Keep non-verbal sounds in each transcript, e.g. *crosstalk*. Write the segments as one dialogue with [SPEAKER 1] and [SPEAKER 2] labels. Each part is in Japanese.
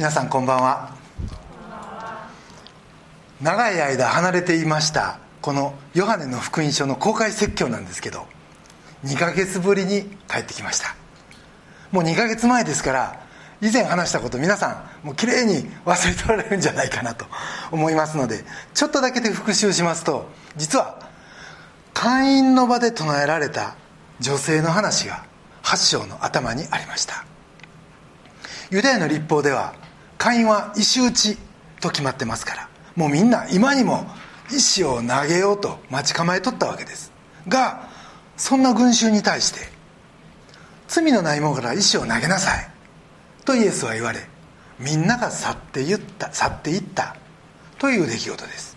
[SPEAKER 1] 皆さんこんばんは。長い間離れていましたこのヨハネの福音書の公開説教なんですけど2ヶ月ぶりに帰ってきました。もう2ヶ月前ですから以前話したこと皆さんもうきれいに忘れておられるんじゃないかなと *laughs* 思いますのでちょっとだけで復習しますと実は会員の場で唱えられた女性の話が8章の頭にありました。ユダヤの立法では会員は石打ちと決まってますから。もうみんな今にも石を投げようと待ち構えとったわけです。がそんな群衆に対して罪のない者から石を投げなさい。とイエスは言われみんなが去って言った去っていった。という出来事です。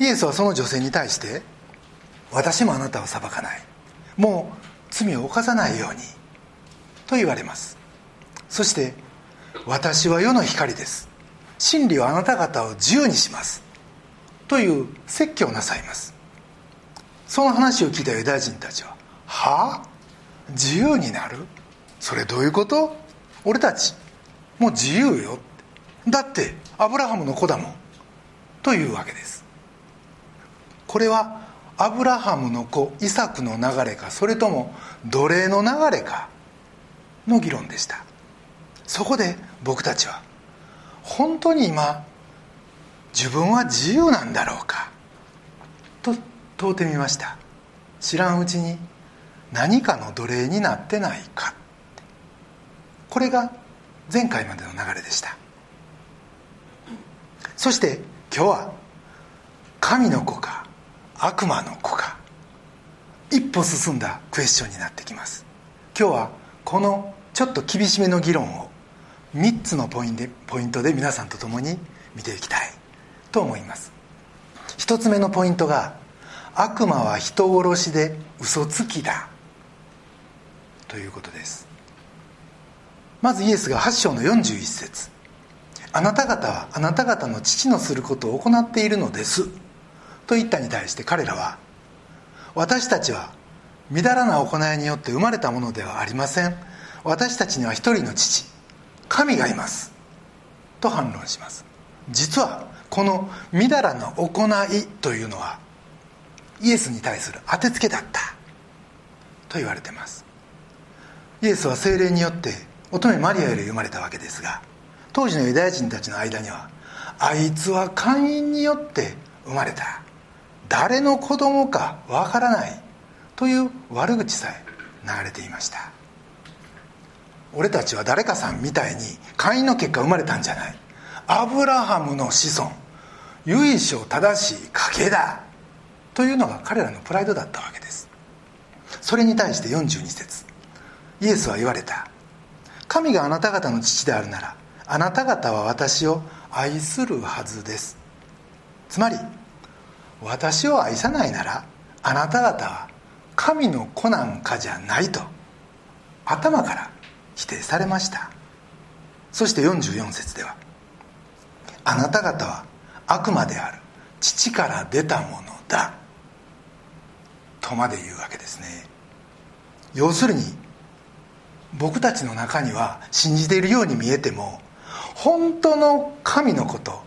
[SPEAKER 1] イエスはその女性に対して私もあなたを裁かない。もう罪を犯さないように。と言われます。そして私は世の光です。真理はあなた方を自由にします。という説教をなさいます。その話を聞いたユダヤ人たちは「は？あ自由になる？それどういうこと？俺たちもう自由よ。だってアブラハムの子だもん。というわけです。これはアブラハムの子イサクの流れかそれとも奴隷の流れかの議論でした。そこで僕たちは本当に今自分は自由なんだろうかと問うてみました。知らんうちに何かの奴隷になってないか。これが前回までの流れでした。そして今日は神の子か悪魔の子か一歩進んだクエスチョンになってきます。今日はこのちょっと厳しめの議論を3つのポイントポイントで皆さんと共に見ていきたいと思います。1つ目のポイントが悪魔は人殺しで嘘つきだということです。まずイエスが8章の41節。あなた方はあなた方の父のすることを行っているのです」と言ったに対して彼らは私たちはみだらな行いによって生まれたものではありません。私たちには一人の父。神がいます。と反論します。実はこのみだらな行いというのはイエスに対する当てつけだった。と言われてます。イエスは精霊によって乙女マリアより生まれたわけですが当時のユダヤ人たちの間にはあいつは会員によって生まれた。誰の子供かわからないという悪口さえ流れていました。俺たちは誰かさんみたいに会員の結果生まれたんじゃない？アブラハムの子孫由緒正しい家系だ。というのが彼らのプライドだったわけです。それに対して42節。イエスは言われた。神があなた方の父であるならあなた方は私を愛するはずです。つまり私を愛さないならあなた方は神の子なんかじゃないと。頭から否定されました。そして44節ではあなた方は悪魔である。父から出たものだ。とまで言うわけですね。要するに僕たちの中には信じているように見えても本当の神のこと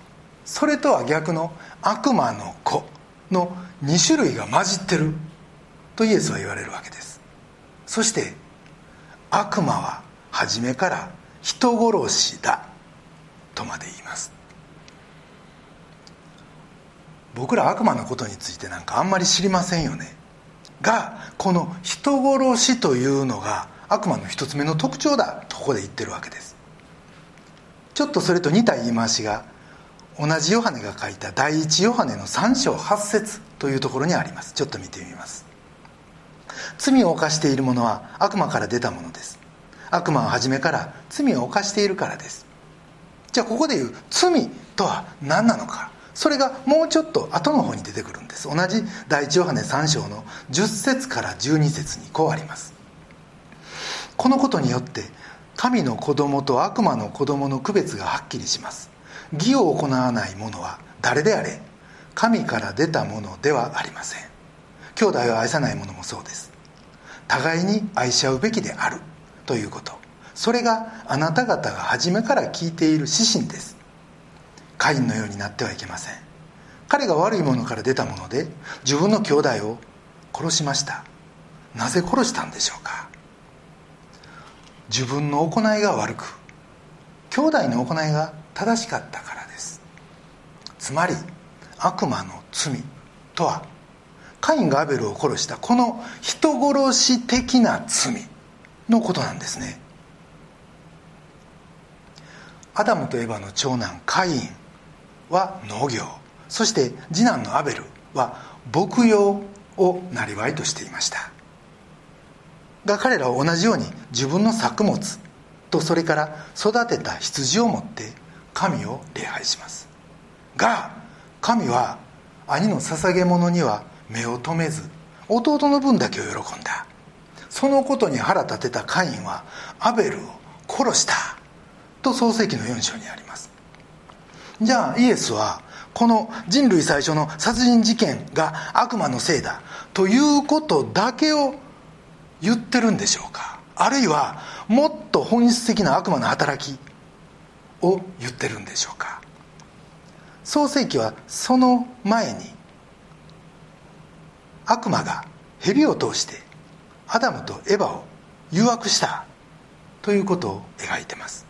[SPEAKER 1] それとは逆の悪魔の子の2種類が混じってる。とイエスは言われるわけです。そして悪魔は初めから人殺しだ。とまで言います。僕ら悪魔のことについてなんかあんまり知りませんよね。がこの人殺しというのが悪魔の一つ目の特徴だ。とここで言ってるわけです。ちょっとそれと似た言い回しが同じヨハネが書いた第一ヨハネの3章8節というところにあります。ちょっと見てみます。罪を犯している者は悪魔から出たものです。悪魔は初めから罪を犯しているからです。じゃあここで言う罪とは何なのか。それがもうちょっと後の方に出てくるんです。同じ第一ヨハネ3章の10節から12節にこうあります。このことによって神の子供と悪魔の子供の区別がはっきりします。義を行わない者は誰であれ。神から出たものではありません。兄弟を愛さない者もそうです。互いに愛し合うべきである。ということ。それがあなた方が初めから聞いている指針です。カインのようになってはいけません。彼が悪いものから出たもので自分の兄弟を殺しました。なぜ殺したんでしょうか。自分の行いが悪く兄弟の行いが正しかったからです。つまり悪魔の罪とはカインがアベルを殺したこの人殺し的な罪。のことなんですね。アダムとエバの長男カインは農業。そして次男のアベルは牧羊をなりわいとしていました。が彼らは同じように自分の作物とそれから育てた羊を持って神を礼拝します。が神は兄の捧げ物には目を留めず弟の分だけを喜んだ。そのことに腹立てたカインはアベルを殺したと創世記の4章にあります。じゃあイエスはこの人類最初の殺人事件が悪魔のせいだということだけを言ってるんでしょうか？あるいはもっと本質的な悪魔の働きを言ってるんでしょうか？創世記はその前に悪魔が蛇を通してアダムとエヴァを誘惑したということを描いてます。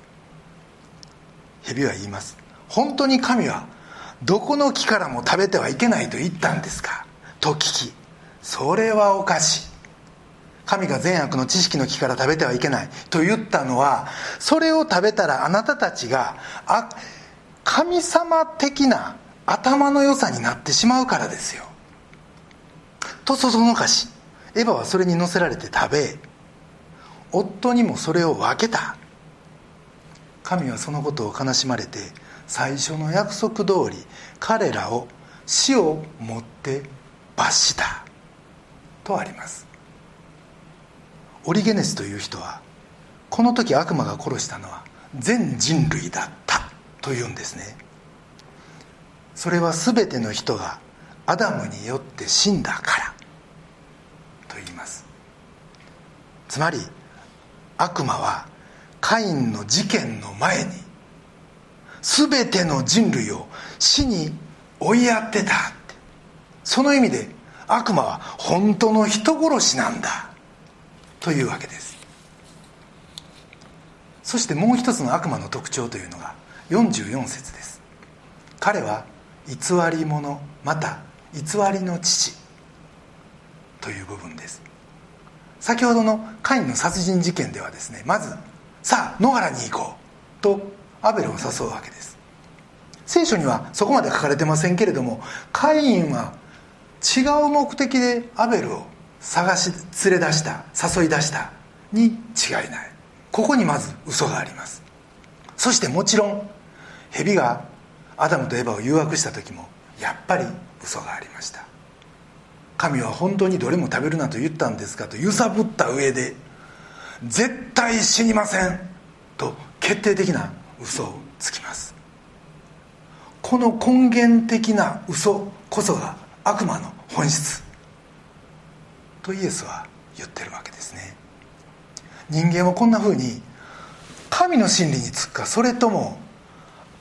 [SPEAKER 1] 蛇は言います。本当に神はどこの木からも食べてはいけないと言ったんですか？と聞きそれはおかしい。神が善悪の知識の木から食べてはいけないと言ったのはそれを食べたらあなたたちがあ神様的な頭の良さになってしまうからですよ。とそそのかし。エヴァはそれに乗せられて食べ夫にもそれを分けた。神はそのことを悲しまれて最初の約束通り彼らを死をもって罰した。とあります。オリゲネスという人はこの時悪魔が殺したのは全人類だった。というんですね。それは全ての人がアダムによって死んだからと言いますつまり悪魔はカインの事件の前に全ての人類を死に追いやってたその意味で悪魔は本当の人殺しなんだ。というわけです。そしてもう一つの悪魔の特徴というのが44節です。彼は偽り者また偽りの父という部分です。先ほどのカインの殺人事件ではですねまずさあ野原に行こうとアベルを誘うわけです。聖書にはそこまで書かれてませんけれどもカインは違う目的でアベルを探し連れ出した誘い出したに違いない。ここにまず嘘があります。そしてもちろん蛇がアダムとエバを誘惑した時もやっぱり嘘がありました。神は本当にどれも食べるなと言ったんですかと揺さぶった上で絶対死にませんと決定的な嘘をつきます。この根源的な嘘こそが悪魔の本質。とイエスは言ってるわけですね。人間はこんなふうに神の真理につくかそれとも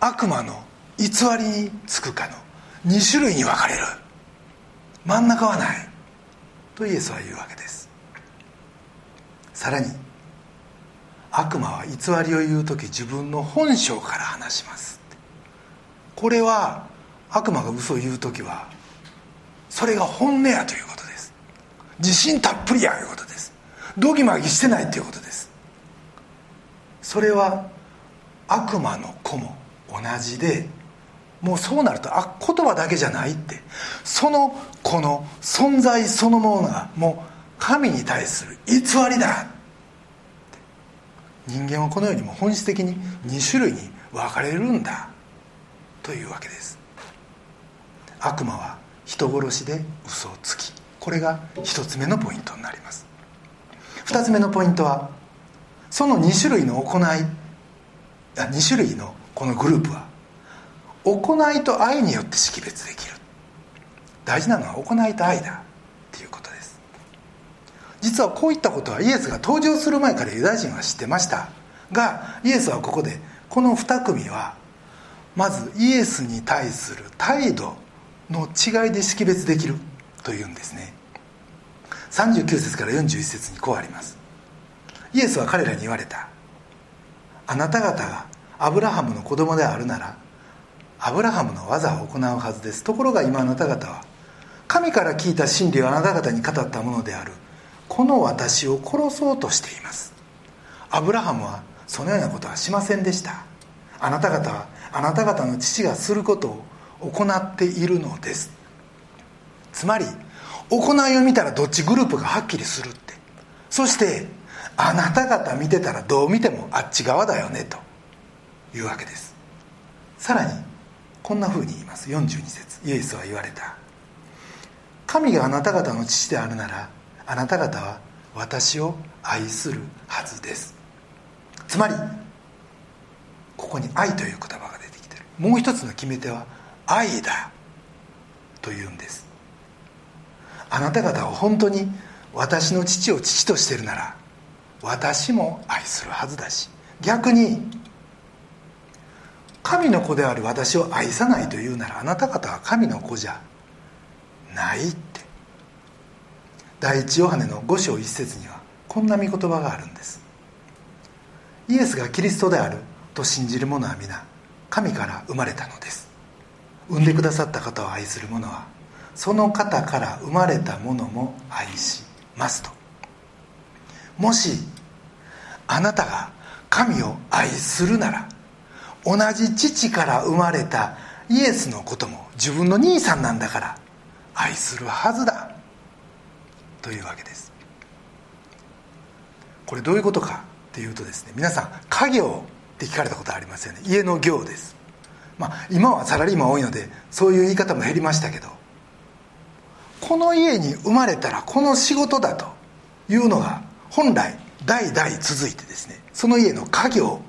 [SPEAKER 1] 悪魔の偽りにつくかの2種類に分かれる。真ん中はない。とイエスは言うわけです。さらに悪魔は偽りを言う時自分の本性から話します。これは悪魔が嘘を言う時はそれが本音やということです。自信たっぷりやということです。ドギマギしてないということです。それは悪魔の子も同じでもうそうなるとあ言葉だけじゃないって。そのこの存在そのものがもう神に対する偽りだ。人間はこのようにも本質的に2種類に分かれるんだ。というわけです。悪魔は人殺しで嘘をつき。これが1つ目のポイントになります。2つ目のポイントはその2種類の行い2種類のこのグループは行いと愛によって識別できる。大事なのは行いと愛だ。っていうことです。実はこういったことはイエスが登場する前からユダヤ人は知ってました。がイエスはここでこの2組はまずイエスに対する態度の違いで識別できる。というんですね。39節から41節にこうあります。イエスは彼らに言われた。あなた方がアブラハムの子供であるならアブラハムの技を行うはずです。ところが今あなた方は神から聞いた真理をあなた方に語ったものである。この私を殺そうとしています。アブラハムはそのようなことはしませんでした。あなた方はあなた方の父がすることを行っているのです。つまり行いを見たらどっちグループがはっきりするって。そしてあなた方見てたらどう見てもあっち側だよねというわけです。さらにこんなふうに言います。42節。イエスは言われた。神があなた方の父であるならあなた方は私を愛するはずです。つまりここに愛という言葉が出てきてる。もう一つの決め手は愛だというんです。あなた方は本当に私の父を父としてるなら私も愛するはずだし逆に神の子である私を愛さないというならあなた方は神の子じゃないって。第一ヨハネの5章1節にはこんな御言葉があるんです。イエスがキリストであると信じる者は皆神から生まれたのです。産んでくださった方を愛する者はその方から生まれたものも愛しますと。もしあなたが神を愛するなら同じ父から生まれたイエスのことも自分の兄さんなんだから愛するはずだ。というわけです。これどういうことかっていうとですね皆さん家業って聞かれたことありますよね。家の業です。まあ今はサラリーマン多いのでそういう言い方も減りましたけどこの家に生まれたらこの仕事だというのが本来代々続いてですねその家の家業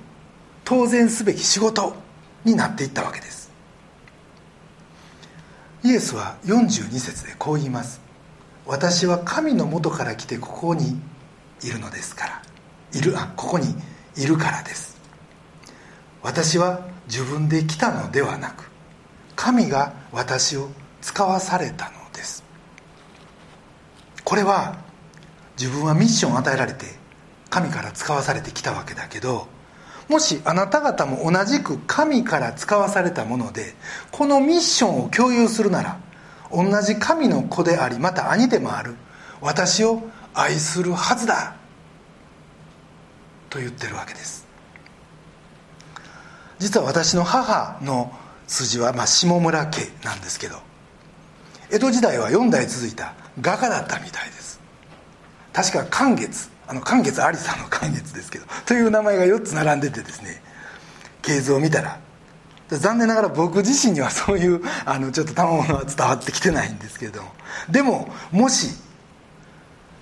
[SPEAKER 1] 当然すべき仕事になっていったわけです。イエスは42節でこう言います。私は神のもとから来てここにいるのですから。いるあここにいるからです。私は自分で来たのではなく神が私を使わされたのです。これは自分はミッションを与えられて神から使わされてきたわけだけどもしあなた方も同じく神から使わされたものでこのミッションを共有するなら同じ神の子でありまた兄でもある。私を愛するはずだ。と言ってるわけです。実は私の母の筋は、まあ、下村家なんですけど江戸時代は4代続いた画家だったみたいです。確か寛月あの寛月ありさの寛月ですけど *laughs* という名前が4つ並んでてですね系図を見たら残念ながら僕自身にはそういうあのちょっと賜物は伝わってきてないんですけれどもでももし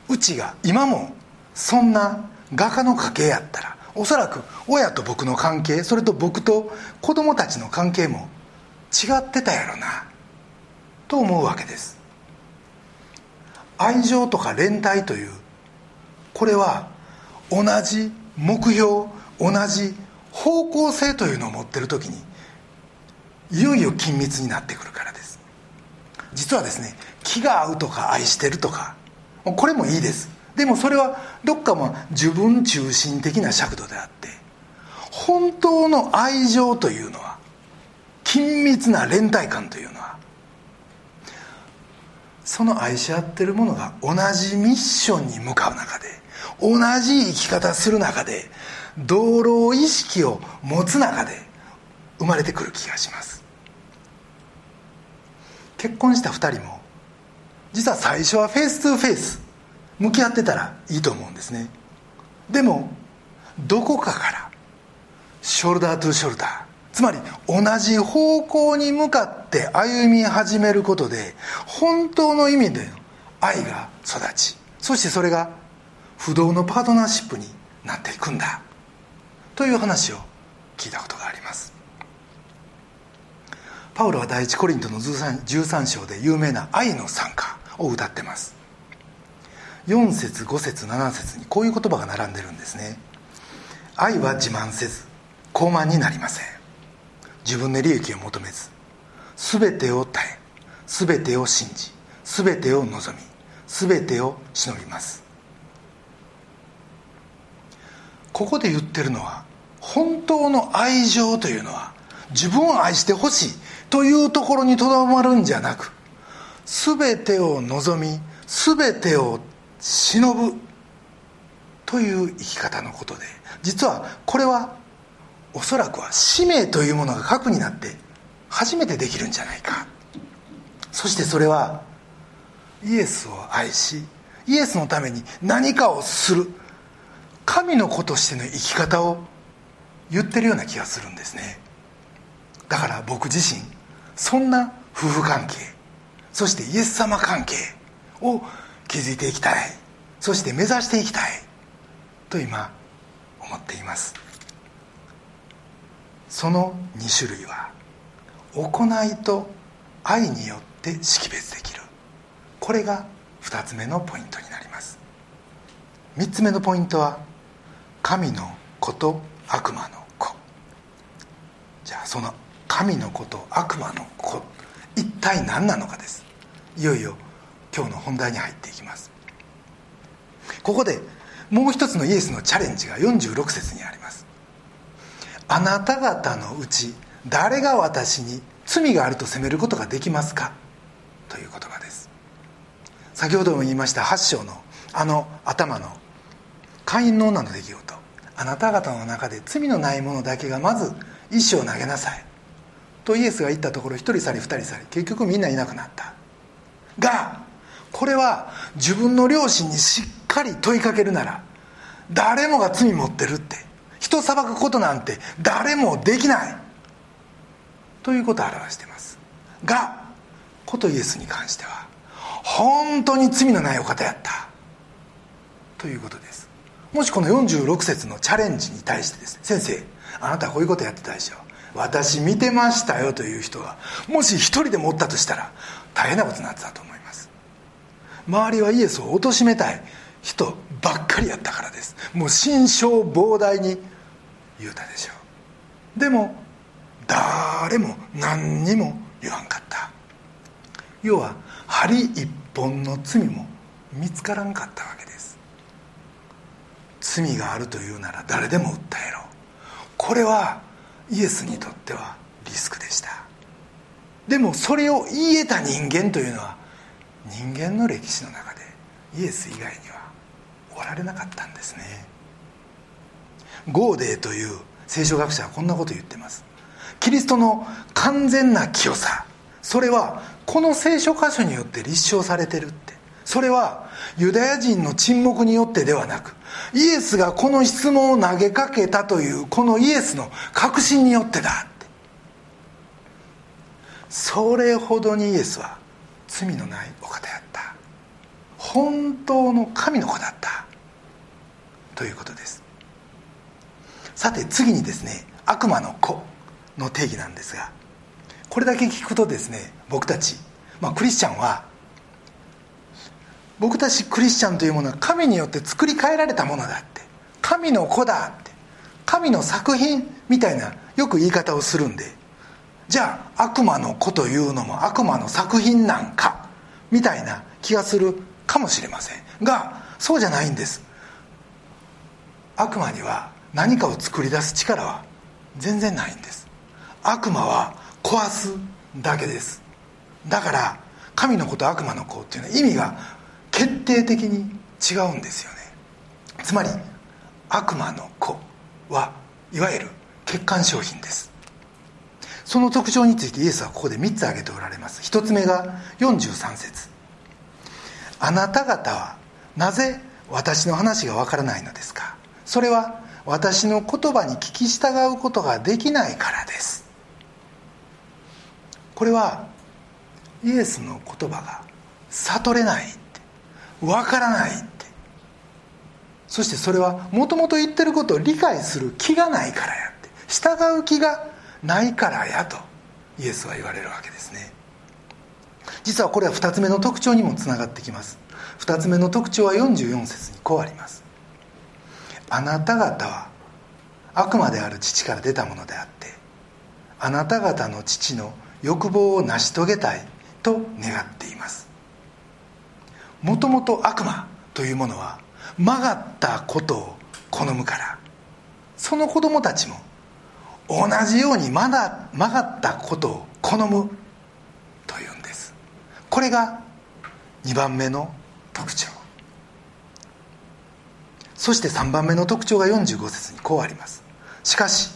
[SPEAKER 1] うちが今もそんな画家の家系やったらおそらく親と僕の関係それと僕と子供たちの関係も違ってたやろなと思うわけです。愛情とか連帯というこれは同じ目標同じ方向性というのを持ってる時にいよいよ緊密になってくるからです。実はですね気が合うとか愛してるとかこれもいいです。でもそれはどっかも自分中心的な尺度であって本当の愛情というのは緊密な連帯感というのはその愛し合ってるものが同じミッションに向かう中で同じ生き方する中で同労意識を持つ中で生まれてくる気がします。結婚した2人も実は最初はフェイス2フェイス向き合ってたらいいと思うんですね。でもどこかからショルダートゥショルダーつまり同じ方向に向かって歩み始めることで本当の意味での愛が育ちそしてそれが不動のパートナーシップになっていくんだという話を聞いたことがあります。パウロは第一コリントの13章で有名な「愛の賛歌」を歌ってます。4節5節7節にこういう言葉が並んでるんですね。愛は自慢せず傲慢になりません。自分で利益を求めず全てを耐え全てを信じ全てを望み全てを忍びます。ここで言ってるのは本当の愛情というのは自分を愛してほしいというところにとどまるんじゃなく全てを望み全てを忍ぶという生き方のことで実はこれはおそらくは使命というものが核になって初めてできるんじゃないか。そしてそれはイエスを愛しイエスのために何かをする神の子としての生き方を言ってるような気がするんですね。だから僕自身そんな夫婦関係そしてイエス様関係を築いていきたいそして目指していきたいと今思っています。その2種類は行いと愛によって識別できる。これが2つ目のポイントになります。3つ目のポイントは神の子と悪魔の子。じゃあその神の子と悪魔の子一体何なのかです。いよいよ今日の本題に入っていきます。ここでもう一つのイエスのチャレンジが46節にあります。あなた方のうち誰が私に罪があると責めることができますか？という言葉です。先ほども言いました8章のあの頭の会員の女の出来事あなた方の中で罪のない者だけがまず石を投げなさいとイエスが言ったところ1人去り2人去り結局みんないなくなった。がこれは自分の両親にしっかり問いかけるなら誰もが罪持ってるって。人裁くことなんて誰もできない。ということを表しています。がことイエスに関しては本当に罪のないお方やった。ということです。もしこの46節のチャレンジに対してですね先生あなたこういうことやってたでしょ。私見てましたよという人がもし一人でもおったとしたら大変なことになってたと思います。周りはイエスを貶めたい人ばっかりやったからです。もう心象膨大に言うたでしょ。うでも誰も何にも言わんかった。要は針一本の罪も見つからんかったわけです。罪があるというなら誰でも訴えろ。これはイエスにとってはリスクでした。でもそれを言えた人間というのは人間の歴史の中でイエス以外にはおられなかったんですね。ゴーデーという聖書学者はこんなこと言ってます。キリストの完全な清さ。それはこの聖書箇所によって立証されてるって。それはユダヤ人の沈黙によってではなくイエスがこの質問を投げかけたというこのイエスの確信によってだって。それほどにイエスは罪のないお方やった。本当の神の子だった。ということです。さて次にですね悪魔の子の定義なんですがこれだけ聞くとですね僕たち、まあ、クリスチャンは僕たちクリスチャンというものは神によって作り変えられたものだって神の子だって神の作品みたいなよく言い方をするんでじゃあ悪魔の子というのも悪魔の作品なんかみたいな気がするかもしれません。がそうじゃないんです。悪魔には何かを作り出す力は全然ないんです。悪魔は壊すだけです。だから神の子と悪魔の子っていうのは意味が決定的に違うんですよね。つまり悪魔の子はいわゆる欠陥商品です。その特徴についてイエスはここで3つ挙げておられます。1つ目が43節。あなた方はなぜ私の話がわからないのですか？それは私の言葉に聞き従うことができないからです。これはイエスの言葉が悟れないって分からないって。そしてそれはもともと言ってることを理解する気がないからやって従う気がないからやとイエスは言われるわけですね。実はこれは2つ目の特徴にもつながってきます。2つ目の特徴は44節にこうあります。あなた方は悪魔である父から出たものであってあなた方の父の欲望を成し遂げたいと願っています。もともと悪魔というものは曲がったことを好むからその子供たちも同じようにまだ曲がったことを好むというんです。これが2番目の特徴。そして3番目の特徴が45節にこうあります。しかし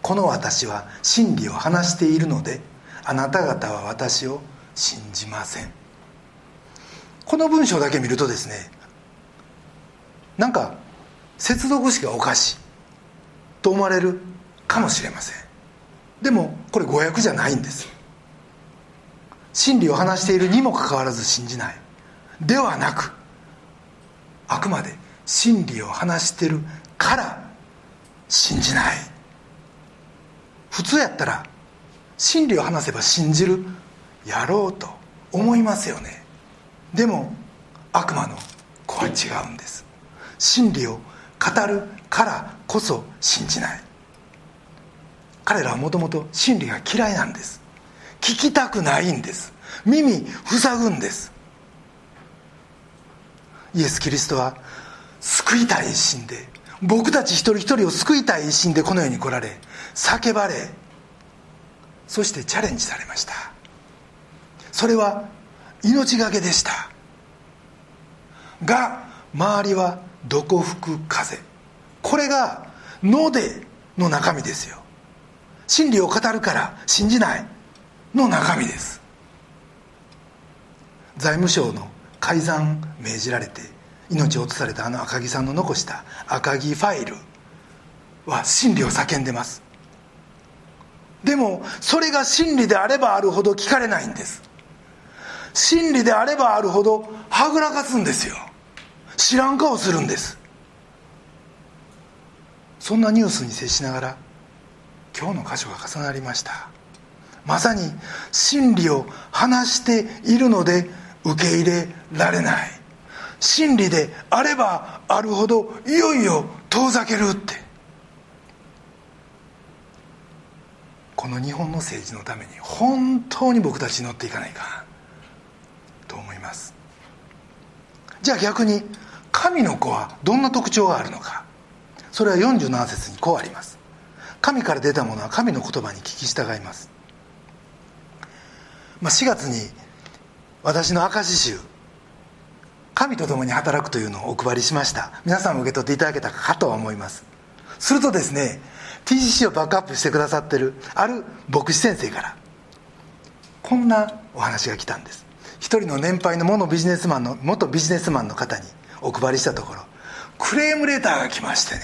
[SPEAKER 1] この私は真理を話しているのであなた方は私を信じません。この文章だけ見るとですねなんか接続詞がおかしいと思われるかもしれません。でもこれ語訳じゃないんです。真理を話しているにもかかわらず信じない。ではなくあくまで真理を話してるから信じない。普通やったら真理を話せば信じる。やろうと思いますよね。でも悪魔の子は違うんです。真理を語るからこそ信じない。彼らはもともと真理が嫌いなんです。聞きたくないんです。耳塞ぐんです。イエス・キリストは救いたい一心で。僕たち一人一人を救いたい一心でこの世に来られ。叫ばれ。そしてチャレンジされました。それは命がけでした。が周りはどこ吹く風。これが「ので」の中身ですよ。真理を語るから信じない。の中身です。財務省の改ざん命じられて命を落とされたあの赤木さんの残した赤木ファイルは真理を叫んでます。でもそれが真理であればあるほど聞かれないんです。真理であればあるほどはぐらかすんですよ。知らん顔するんです。そんなニュースに接しながら今日の箇所が重なりました。まさに真理を話しているので受け入れられない。真理であればあるほどいよいよ遠ざけるって。この日本の政治のために本当に僕たち乗っていかないかと思います。じゃあ逆に神の子はどんな特徴があるのか。それは47節にこうあります。神から出たものは神の言葉に聞き従います、まあ、4月に私の証し集神と共に働くというのをお配りしました。皆さんも受け取っていただけたかとは思います。するとですね TCC をバックアップしてくださってるある牧師先生からこんなお話が来たんです。一人の年配の元ビジネスマンの元ビジネスマンの方にお配りしたところクレームレターが来ましてね。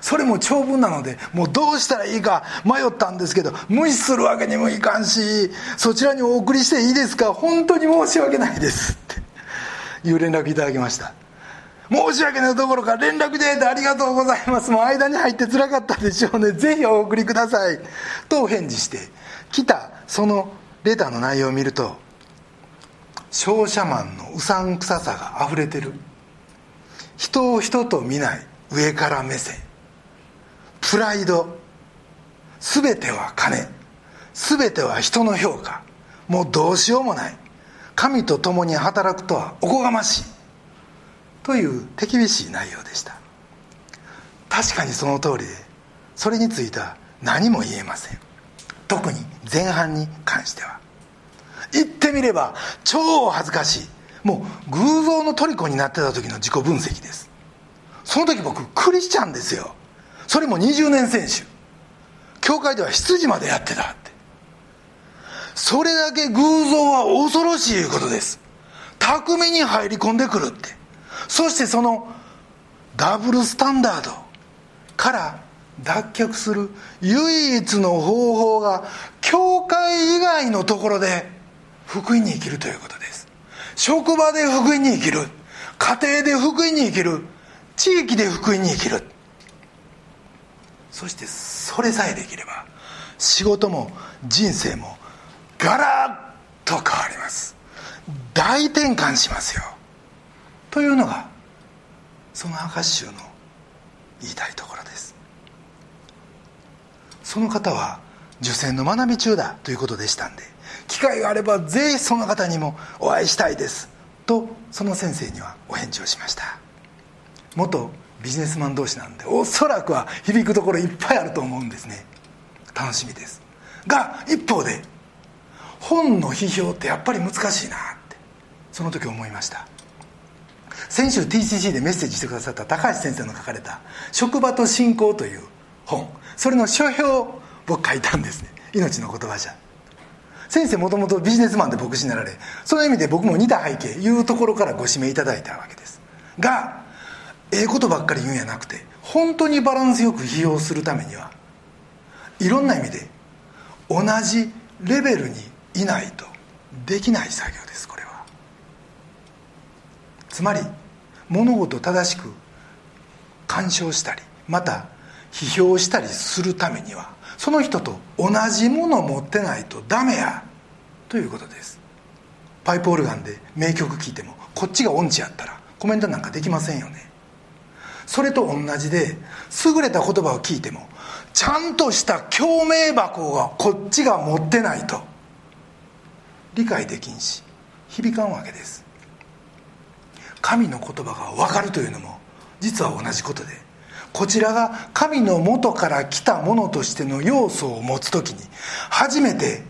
[SPEAKER 1] それも長文なのでもうどうしたらいいか迷ったんですけど無視するわけにもいかんしそちらにお送りしていいですか本当に申し訳ないですって。いう連絡いただきました。申し訳ないどころか連絡でありがとうございます。もう間に入ってつらかったでしょうね。ぜひお送りください。と返事して来たそのレターの内容を見ると商社マンのうさんくささがあふれてる。人を人と見ない。上から目線。プライド。全ては金。全ては人の評価。もうどうしようもない。神と共に働くとはおこがましい。という手厳しい内容でした。確かにその通りでそれについては何も言えません。特に前半に関しては。言ってみれば超恥ずかしい。もう偶像の虜になってた時の自己分析です。その時僕クリスチャンですよ。それも20年選手。教会では執事までやってた。それだけ偶像は恐ろしいことです。巧みに入り込んでくるって。そしてそのダブルスタンダードから脱却する唯一の方法が教会以外のところで福音に生きるということです。職場で福音に生きる。家庭で福音に生きる。地域で福音に生きる。そしてそれさえできれば仕事も人生もガラッと変わります。大転換しますよ。というのがその証集の言いたいところです。その方は受選の学び中だということでしたんで機会があればぜひその方にもお会いしたいです。とその先生にはお返事をしました。元ビジネスマン同士なんでおそらくは響くところいっぱいあると思うんですね。楽しみです。が一方で本の批評ってやっぱり難しいなってその時思いました。先週 TCC でメッセージしてくださった高橋先生の書かれた「職場と信仰」という本。それの書評を僕書いたんですね。命の言葉じゃ。先生もともとビジネスマンで牧師になられその意味で僕も似た背景いうところからご指名いただいたわけです。がええことばっかり言うんやなくて本当にバランスよく批評するためにはいろんな意味で同じレベルにいないと。できない作業ですこれは。つまり物事を正しく干渉したりまた批評したりするためにはその人と同じものを持ってないとダメやということです。パイプオルガンで名曲聴いてもこっちが音痴やったらコメントなんかできませんよね。それと同じで優れた言葉を聞いてもちゃんとした共鳴箱がこっちが持ってないと理解できんし響かんわけです。神の言葉が分かるというのも実は同じことでこちらが神の元から来たものとしての要素を持つ時に初めて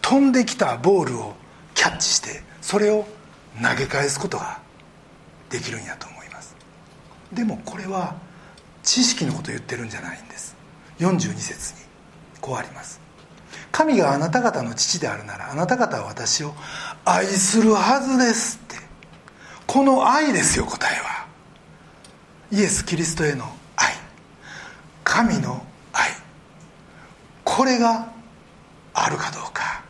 [SPEAKER 1] 飛んできたボールをキャッチしてそれを投げ返すことができるんやと思います。でもこれは知識のこと言ってるんじゃないんです。42節にこうあります。神があなた方の父であるならあなた方は私を愛するはずですって。この愛ですよ答えは。イエス・キリストへの愛。神の愛。これがあるかどうか。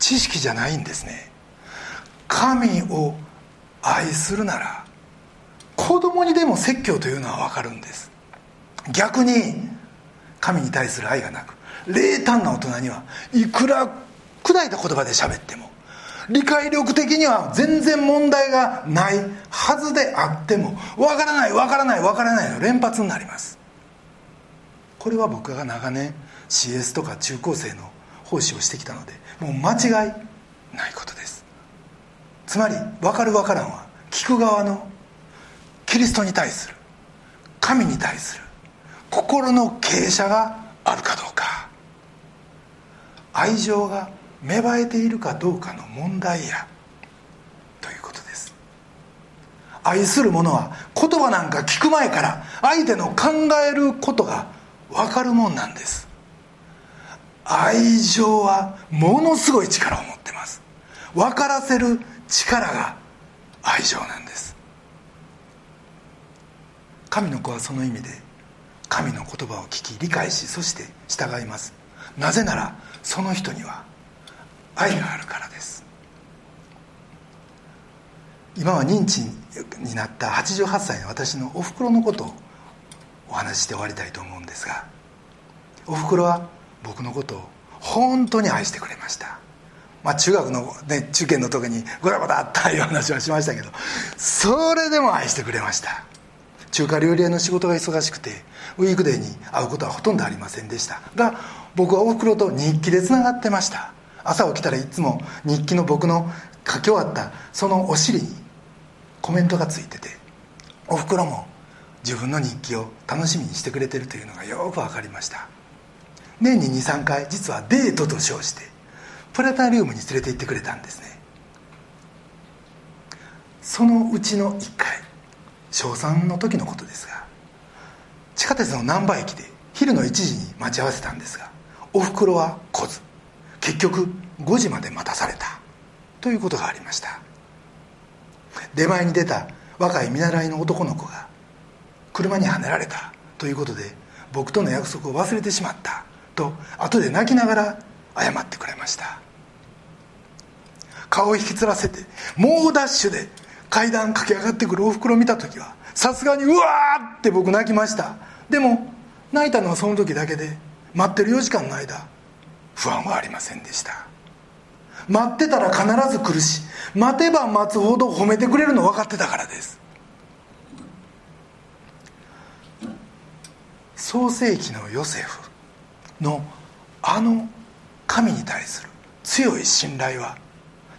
[SPEAKER 1] 知識じゃないんですね。神を愛するなら子供にでも説教というのは分かるんです。逆に神に対する愛がなく冷淡な大人にはいくら砕いた言葉で喋っても理解力的には全然問題がないはずであってもわからないわからないわからないの連発になります。これは僕が長年 CS とか中高生の奉仕をしてきたのでもう間違いないことです。つまり分かる分からんは聞く側のキリストに対する神に対する心の傾斜があるかどうか。愛情が芽生えているかどうかの問題や。ということです。愛する者は言葉なんか聞く前から相手の考えることが分かるもんなんです。愛情はものすごい力を持ってます。分からせる力が愛情なんです。神の子はその意味で神の言葉を聞き理解しそして従います。なぜならその人には愛があるからです。今は認知になった88歳の私のおふくろのことをお話しして終わりたいと思うんですがおふくろは僕のことを本当に愛してくれました。まあ中学の、ね、受験の時にゴタゴタあったいう話はしましたけどそれでも愛してくれました。中華料理屋の仕事が忙しくてウィークデーに会うことはほとんどありませんでした。が僕はおふくろと日記でつながってました。朝起きたらいつも日記の僕の書き終わったそのお尻にコメントがついてておふくろも自分の日記を楽しみにしてくれてるというのがよく分かりました。年に23回実はデートと称してプラタリウムに連れて行ってくれたんですね。そのうちの1回小3の時のことですが地下鉄の難波駅で昼の1時に待ち合わせたんですがおふくろは来ず結局5時まで待たされた。ということがありました。出前に出た若い見習いの男の子が車にはねられた。ということで僕との約束を忘れてしまった。と後で泣きながら謝ってくれました。顔を引きつらせて猛ダッシュで階段駆け上がってくるおふくろ見た時はさすがにうわーって僕泣きました。でも泣いたのはその時だけで待ってる4時間の間不安はありませんでした。待ってたら必ず来るし待てば待つほど褒めてくれるの分かってたからです。創世紀のヨセフのあの神に対する強い信頼は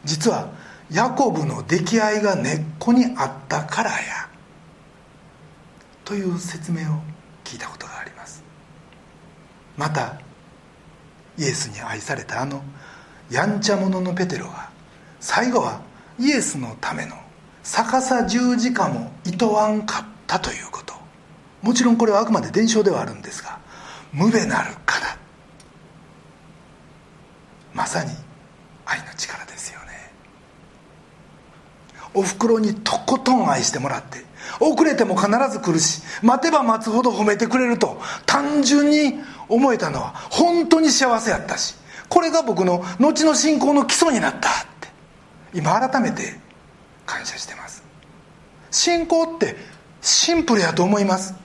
[SPEAKER 1] 実はヤコブの溺愛が根っこにあったからや。という説明を聞いたことがあります。またイエスに愛されたあのやんちゃ者のペテロが最後はイエスのための逆さ十字架もいとわんかったということ。もちろんこれはあくまで伝承ではあるんですが無べなるから。まさに愛の力ですよね。おふくろにとことん愛してもらって遅れても必ず来るし待てば待つほど褒めてくれると単純に思えたのは本当に幸せやったしこれが僕の後の信仰の基礎になったって今改めて感謝してます。信仰ってシンプルやと思います。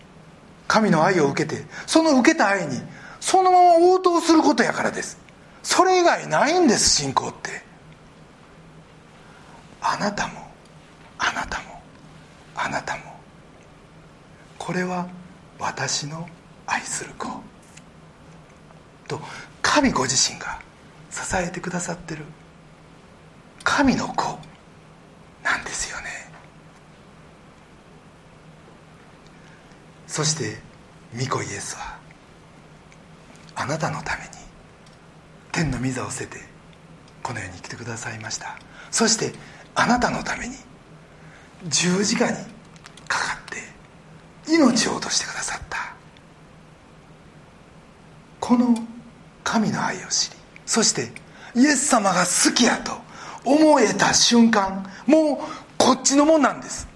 [SPEAKER 1] 神の愛を受けてその受けた愛にそのまま応答することやからです。それ以外ないんです信仰って。あなたもあなたもあなたもこれは私の愛する子。と神ご自身が支えてくださってる。神の子。なんですよね。そして御子イエスはあなたのために天の御座を捨ててこの世に来てくださいました。そしてあなたのために十字架にかかって命を落としてくださった。この神の愛を知りそしてイエス様が好きやと思えた瞬間もうこっちのもんなんです。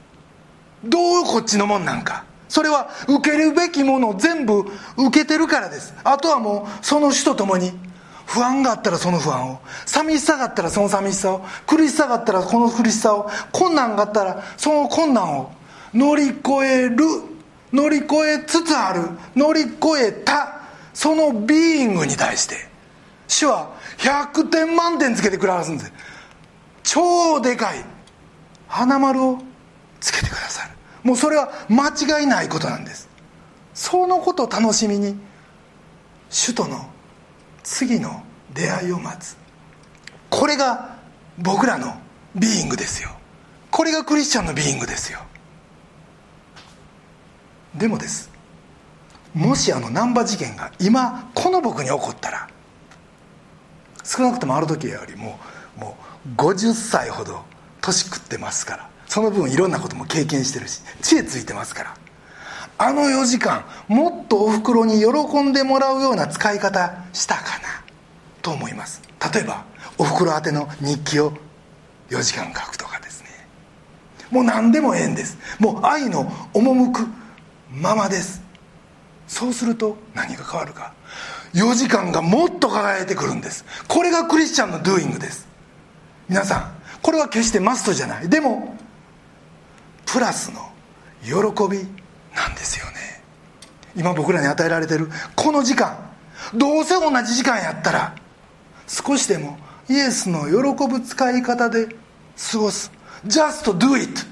[SPEAKER 1] どうこっちのもんなんか。それは受けるべきものを全部受けてるからです。あとはもうその主と共に不安があったらその不安を寂しさがあったらその寂しさを苦しさがあったらこの苦しさを困難があったらその困難を乗り越える乗り越えつつある乗り越えたそのビーイングに対して主は100点満点つけてくださるんです。超でかい花丸をつけてくださる。もうそれは間違いないことなんです。そのことを楽しみに主との次の出会いを待つ。これが僕らのビーイングですよ。これがクリスチャンのビーイングですよ。でもです。もしあの難波事件が今この僕に起こったら少なくともある時よりももう50歳ほど年食ってますからその分いろんなことも経験してるし知恵ついてますからあの4時間もっとおふくろに喜んでもらうような使い方したかなと思います。例えばおふくろ宛ての日記を4時間書くとかですね。もう何でもええんです。もう愛の赴くままです。そうすると何が変わるか。4時間がもっと輝いてくるんです。これがクリスチャンのドゥイングです。皆さんこれは決してマストじゃない。でもプラスの喜びなんですよね。今僕らに与えられてるこの時間。どうせ同じ時間やったら少しでもイエスの喜ぶ使い方で過ごす。Just do it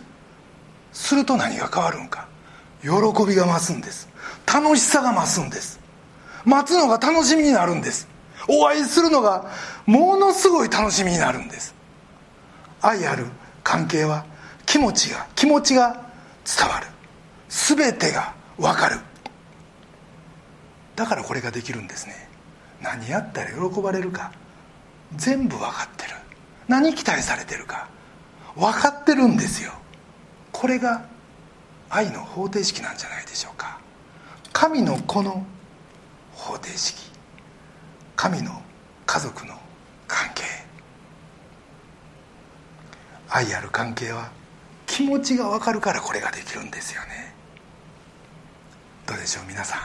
[SPEAKER 1] すると何が変わるんか。喜びが増すんです。楽しさが増すんです。待つのが楽しみになるんです。お会いするのがものすごい楽しみになるんです。愛ある関係は気持ちが気持ちが伝わる。全てが分かる。だからこれができるんですね。何やったら喜ばれるか。全部分かってる。何期待されてるか。分かってるんですよ。これが愛の方程式なんじゃないでしょうか。神の子の方程式神の家族の関係。愛ある関係は気持ちが分かるからこれができるんですよね。どうでしょう皆さん。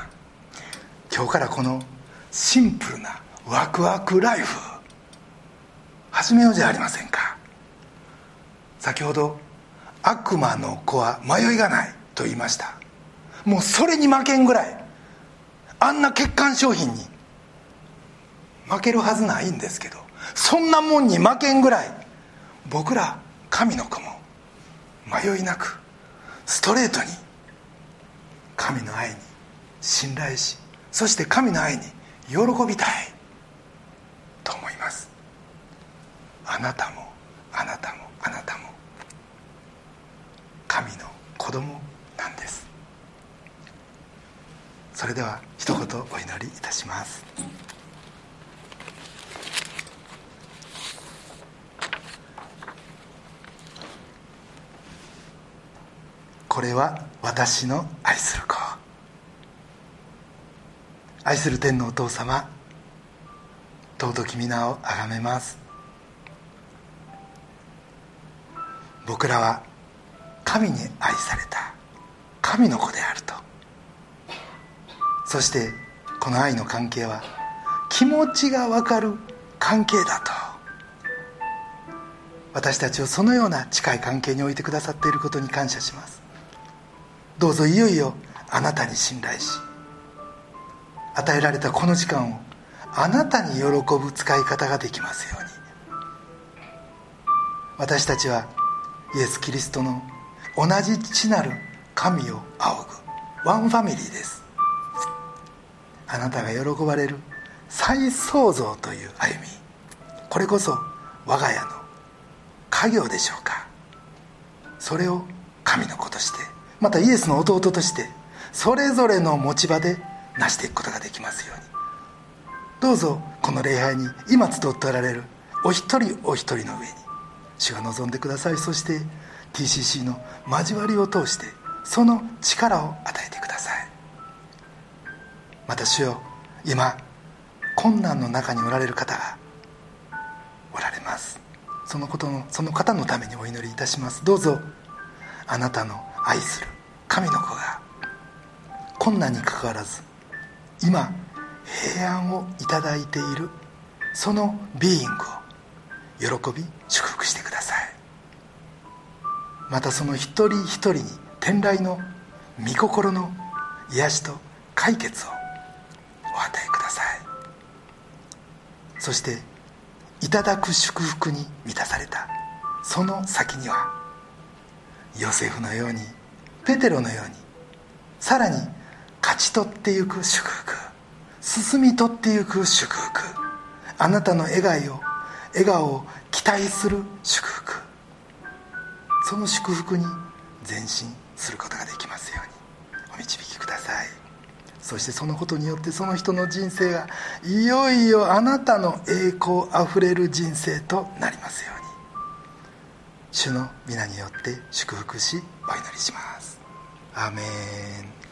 [SPEAKER 1] 今日からこのシンプルなワクワクライフ始めようじゃありませんか。先ほど悪魔の子は迷いがないと言いました。もうそれに負けんぐらいあんな欠陥商品に負けるはずないんですけどそんなもんに負けんぐらい僕ら神の子も迷いなくストレートに神の愛に信頼しそして神の愛に喜びたいと思います。あなたもあなたもあなたも神の子供なんです。それでは一言お祈りいたします。これは私の愛する子。愛する天のお父様。尊き皆をあがめます。僕らは神に愛された神の子であると。そしてこの愛の関係は気持ちが分かる関係だと。私たちをそのような近い関係に置いてくださっていることに感謝します。どうぞいよいよあなたに信頼し与えられたこの時間をあなたに喜ぶ使い方ができますように。私たちはイエス・キリストの同じ父なる神を仰ぐワンファミリーです。あなたが喜ばれる再創造という歩み。これこそ我が家の家業でしょうか。それを神の子としてまたイエスの弟としてそれぞれの持ち場で成していくことができますように。どうぞこの礼拝に今集っておられるお一人お一人の上に主が望んでください。そして TCC の交わりを通してその力を与えてください。また主よ今困難の中におられる方がおられます。そのことのその方のためにお祈りいたします。どうぞあなたの愛する神の子が困難にかかわらず今平安をいただいているそのビーイングを喜び祝福してください。またその一人一人に天来の御心の癒しと解決をお与えください。そしていただく祝福に満たされた。その先にはヨセフのようにペテロのようにさらに勝ち取っていく祝福進み取っていく祝福あなたの笑顔を笑顔を期待する祝福。その祝福に前進することができますようにお導きください。そしてそのことによってその人の人生がいよいよあなたの栄光あふれる人生となりますように。主の皆によって祝福しお祈りします。アメン。